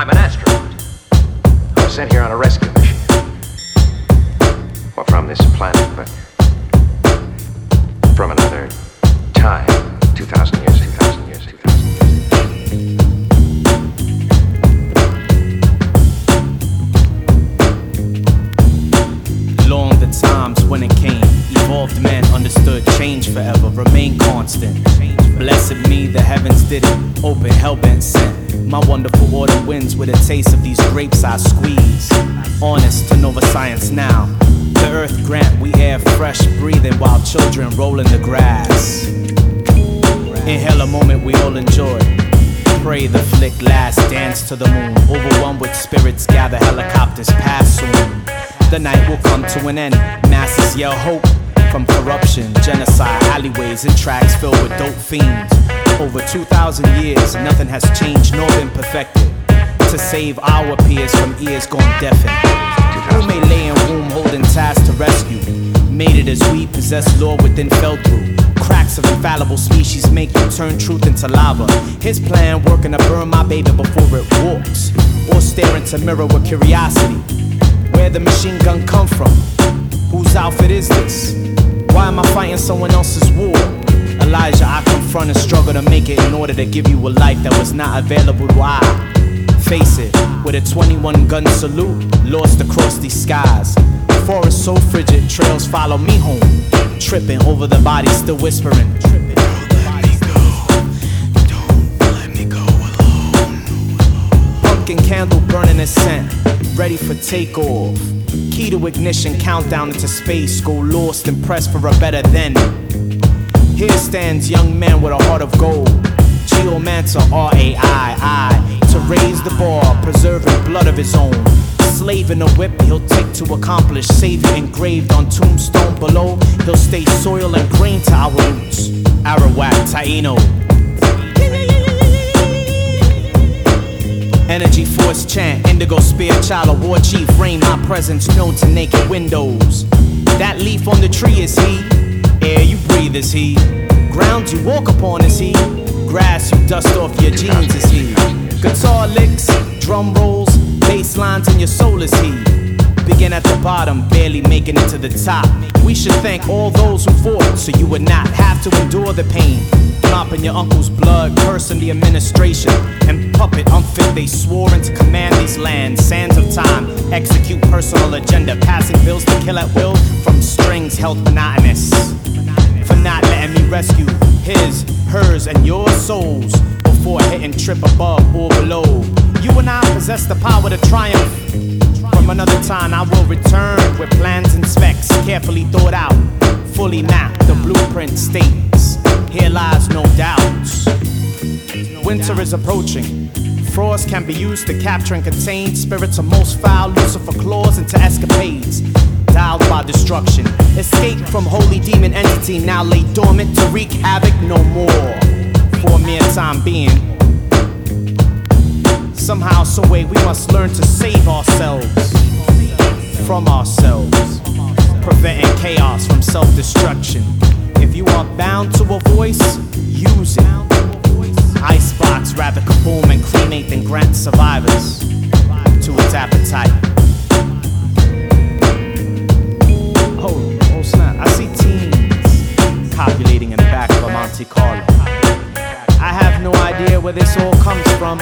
I'm an astronaut. I was sent here on a rescue mission. Well, from this planet, but from another time. 2,000 years, 2,000 years, 2,000 years. Long the times when it came, evolved men understood change forever, remain constant. Blessed me, the heavens did it, open, hellbent sent. My wonderful autumn winds with a taste of these grapes I squeeze. Honest to Nova Science now. The earth grant we air fresh breathing while children roll in the grass. Inhale a moment we all enjoy. Pray the flick last dance to the moon. Overwhelmed with spirits, gather helicopters pass soon. The night will come to an end. Masses yell hope from corruption, genocide, alleyways, and tracks filled with dope fiends. Over 2,000 years, nothing has changed nor been perfected. To save our peers from ears gone deafened. Who may lay in womb holding task to rescue? Made it as we possess law within fell through. Cracks of infallible species make you turn truth into lava. His plan working to burn my baby before it walks. Or stare into mirror with curiosity. Where the machine gun come from? Whose outfit is this? Why am I fighting someone else's war? Elijah, I confront and struggle to make it in order to give you a life that was not available to I. Face it, with a 21 gun salute, lost across these skies. Forest so frigid, trails follow me home. Tripping over the body, still whispering. Don't let me go. Don't let me go alone. Pumpkin candle burning a scent, ready for takeoff. Key to ignition, countdown into space, go lost and press for a better then. Here stands young man with a heart of gold. Geomancer R-A-I-I to raise the bar, preserving blood of his own. Slave in a whip he'll take to accomplish savior engraved on tombstone below. He'll stay soil and grain to our roots. Arawak, Taino. Energy force chant, indigo spear child, of war chief, rain my presence known to naked windows. That leaf on the tree is he, air you breathe is he, ground you walk upon is he, grass you dust off your jeans is he, guitar licks, drum rolls, bass lines in your soul is he. Begin at the bottom, barely making it to the top. We should thank all those who fought so you would not have to endure the pain. Mopping your uncle's blood, cursing the administration, and puppet unfit they swore into command these lands. Sands of time, execute personal agenda, passing bills to kill at will from strings held monotonous. For not letting me rescue his, hers, and your souls before hitting trip above or below. You and I possess the power to triumph. Another time, I will return with plans and specs carefully thought out, fully mapped. The blueprint states here lies no doubts. Winter is approaching. Frost can be used to capture and contain spirits of most foul Lucifer claws into escapades. Dialed by destruction. Escape from holy demon entity now lay dormant to wreak havoc no more. For a mere time being. Somehow, some way, we must learn to save ourselves from ourselves, preventing chaos from self destruction. If you are bound to a voice, use it. Icebox rather kaboom and cremate than grant survivors to its appetite. Oh, oh snap! I see teens copulating in the back of a Monte Carlo. I have no idea where this all comes from.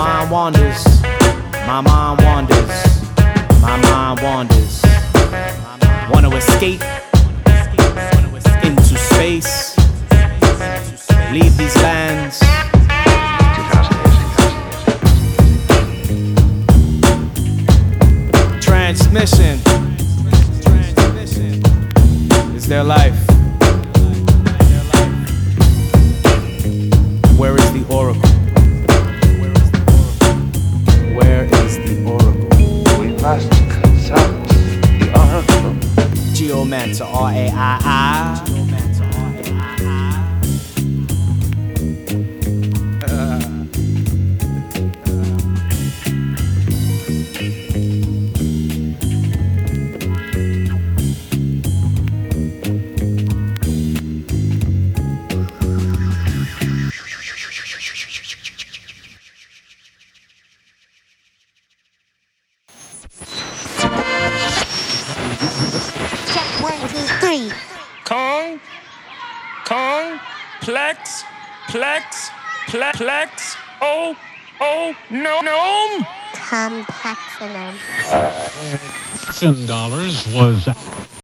My mind wanders. My mind wanders. My mind wanders. Want to escape into space. Leave these lands. 2,000 years, 2,000 years. Transmission is their life. Geomancer, R A I I. three. Kong, Kong, Plex, Plex, Plex, Plex, oh, oh, no, no. Tom Paxton. dollars was